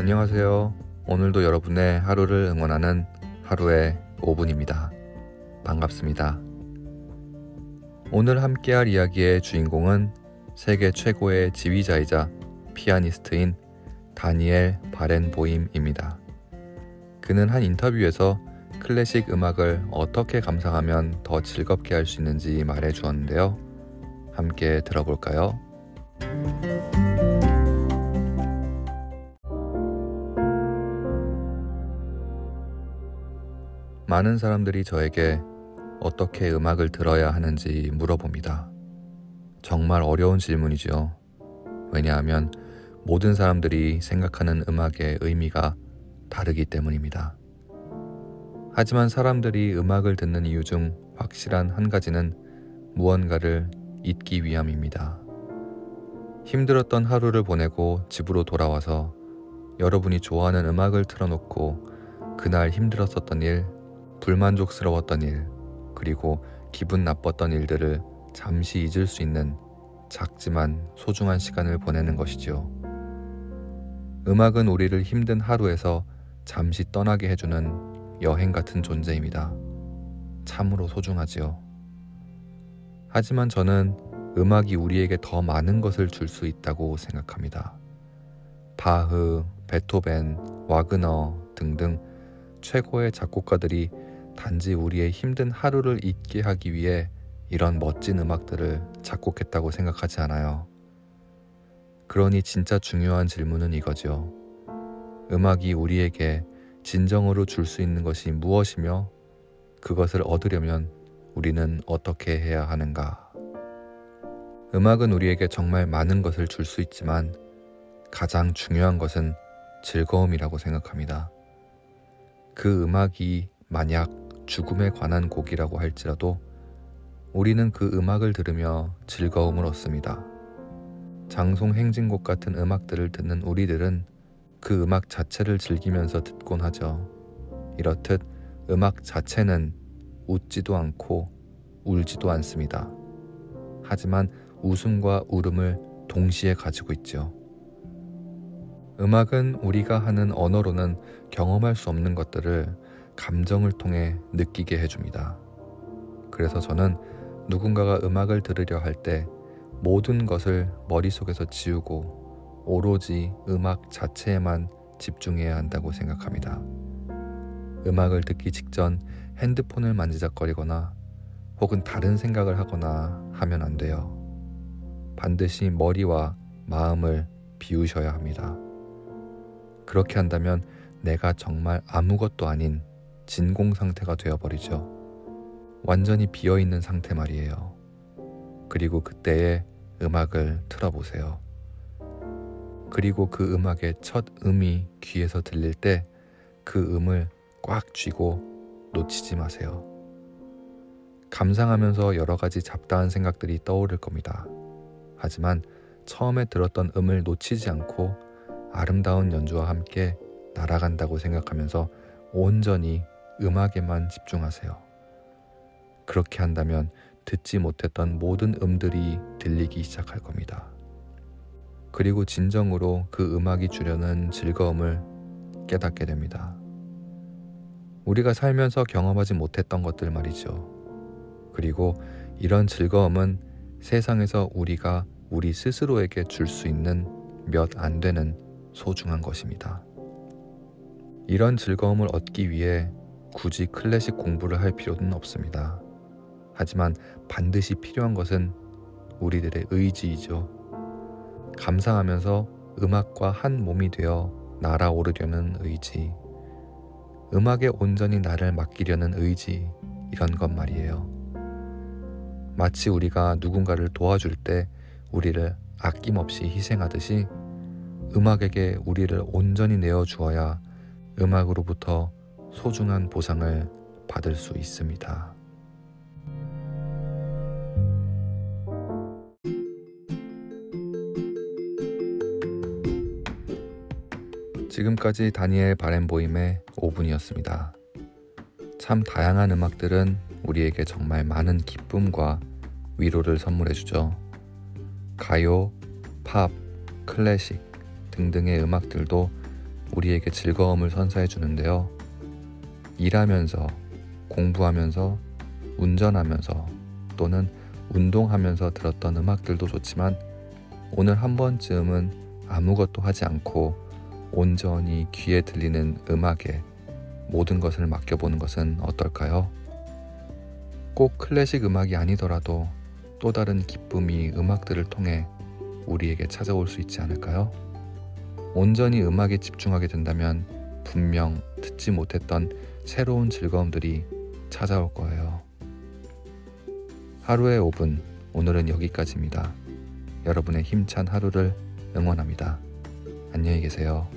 안녕하세요. 오늘도 여러분의 하루를 응원하는 하루의 5분입니다. 반갑습니다. 오늘 함께할 이야기의 주인공은 세계 최고의 지휘자이자 피아니스트인 다니엘 바렌보임입니다. 그는 한 인터뷰에서 클래식 음악을 어떻게 감상하면 더 즐겁게 할 수 있는지 말해 주었는데요. 함께 들어볼까요? 많은 사람들이 저에게 어떻게 음악을 들어야 하는지 물어봅니다. 정말 어려운 질문이죠. 왜냐하면 모든 사람들이 생각하는 음악의 의미가 다르기 때문입니다. 하지만 사람들이 음악을 듣는 이유 중 확실한 한 가지는 무언가를 잊기 위함입니다. 힘들었던 하루를 보내고 집으로 돌아와서 여러분이 좋아하는 음악을 틀어놓고 그날 힘들었었던 일, 불만족스러웠던 일, 그리고 기분 나빴던 일들을 잠시 잊을 수 있는 작지만 소중한 시간을 보내는 것이지요. 음악은 우리를 힘든 하루에서 잠시 떠나게 해주는 여행 같은 존재입니다. 참으로 소중하지요. 하지만 저는 음악이 우리에게 더 많은 것을 줄 수 있다고 생각합니다. 바흐, 베토벤, 와그너 등등 최고의 작곡가들이 단지 우리의 힘든 하루를 잊게 하기 위해 이런 멋진 음악들을 작곡했다고 생각하지 않아요. 그러니 진짜 중요한 질문은 이거죠. 음악이 우리에게 진정으로 줄 수 있는 것이 무엇이며 그것을 얻으려면 우리는 어떻게 해야 하는가? 음악은 우리에게 정말 많은 것을 줄 수 있지만 가장 중요한 것은 즐거움이라고 생각합니다. 그 음악이 만약 죽음에 관한 곡이라고 할지라도 우리는 그 음악을 들으며 즐거움을 얻습니다. 장송 행진곡 같은 음악들을 듣는 우리들은 그 음악 자체를 즐기면서 듣곤 하죠. 이렇듯 음악 자체는 웃지도 않고 울지도 않습니다. 하지만 웃음과 울음을 동시에 가지고 있죠. 음악은 우리가 하는 언어로는 경험할 수 없는 것들을 감정을 통해 느끼게 해줍니다. 그래서 저는 누군가가 음악을 들으려 할 때 모든 것을 머릿속에서 지우고 오로지 음악 자체에만 집중해야 한다고 생각합니다. 음악을 듣기 직전 핸드폰을 만지작거리거나 혹은 다른 생각을 하거나 하면 안 돼요. 반드시 머리와 마음을 비우셔야 합니다. 그렇게 한다면 내가 정말 아무것도 아닌 진공 상태가 되어버리죠. 완전히 비어 있는 상태 말이에요. 그리고 그때에 음악을 틀어보세요. 그리고 그 음악의 첫 음이 귀에서 들릴 때 그 음을 꽉 쥐고 놓치지 마세요. 감상하면서 여러 가지 잡다한 생각들이 떠오를 겁니다. 하지만 처음에 들었던 음을 놓치지 않고 아름다운 연주와 함께 날아간다고 생각하면서 온전히 음악에만 집중하세요. 그렇게 한다면 듣지 못했던 모든 음들이 들리기 시작할 겁니다. 그리고 진정으로 그 음악이 주려는 즐거움을 깨닫게 됩니다. 우리가 살면서 경험하지 못했던 것들 말이죠. 그리고 이런 즐거움은 세상에서 우리가 우리 스스로에게 줄 수 있는 몇 안 되는 소중한 것입니다. 이런 즐거움을 얻기 위해 굳이 클래식 공부를 할 필요는 없습니다. 하지만 반드시 필요한 것은 우리들의 의지이죠. 감상하면서 음악과 한 몸이 되어 날아오르려는 의지. 음악에 온전히 나를 맡기려는 의지. 이런 것 말이에요. 마치 우리가 누군가를 도와줄 때 우리를 아낌없이 희생하듯이 음악에게 우리를 온전히 내어 주어야 음악으로부터 소중한 보상을 받을 수 있습니다. 지금까지 다니엘 바렌보임의 5분이었습니다. 참 다양한 음악들은 우리에게 정말 많은 기쁨과 위로를 선물해주죠. 가요, 팝, 클래식 등등의 음악들도 우리에게 즐거움을 선사해 주는데요. 일하면서, 공부하면서, 운전하면서 또는 운동하면서 들었던 음악들도 좋지만 오늘 한 번쯤은 아무것도 하지 않고 온전히 귀에 들리는 음악에 모든 것을 맡겨보는 것은 어떨까요? 꼭 클래식 음악이 아니더라도 또 다른 기쁨이 음악들을 통해 우리에게 찾아올 수 있지 않을까요? 온전히 음악에 집중하게 된다면 분명 듣지 못했던 새로운 즐거움들이 찾아올 거예요. 하루의 5분, 오늘은 여기까지입니다. 여러분의 힘찬 하루를 응원합니다. 안녕히 계세요.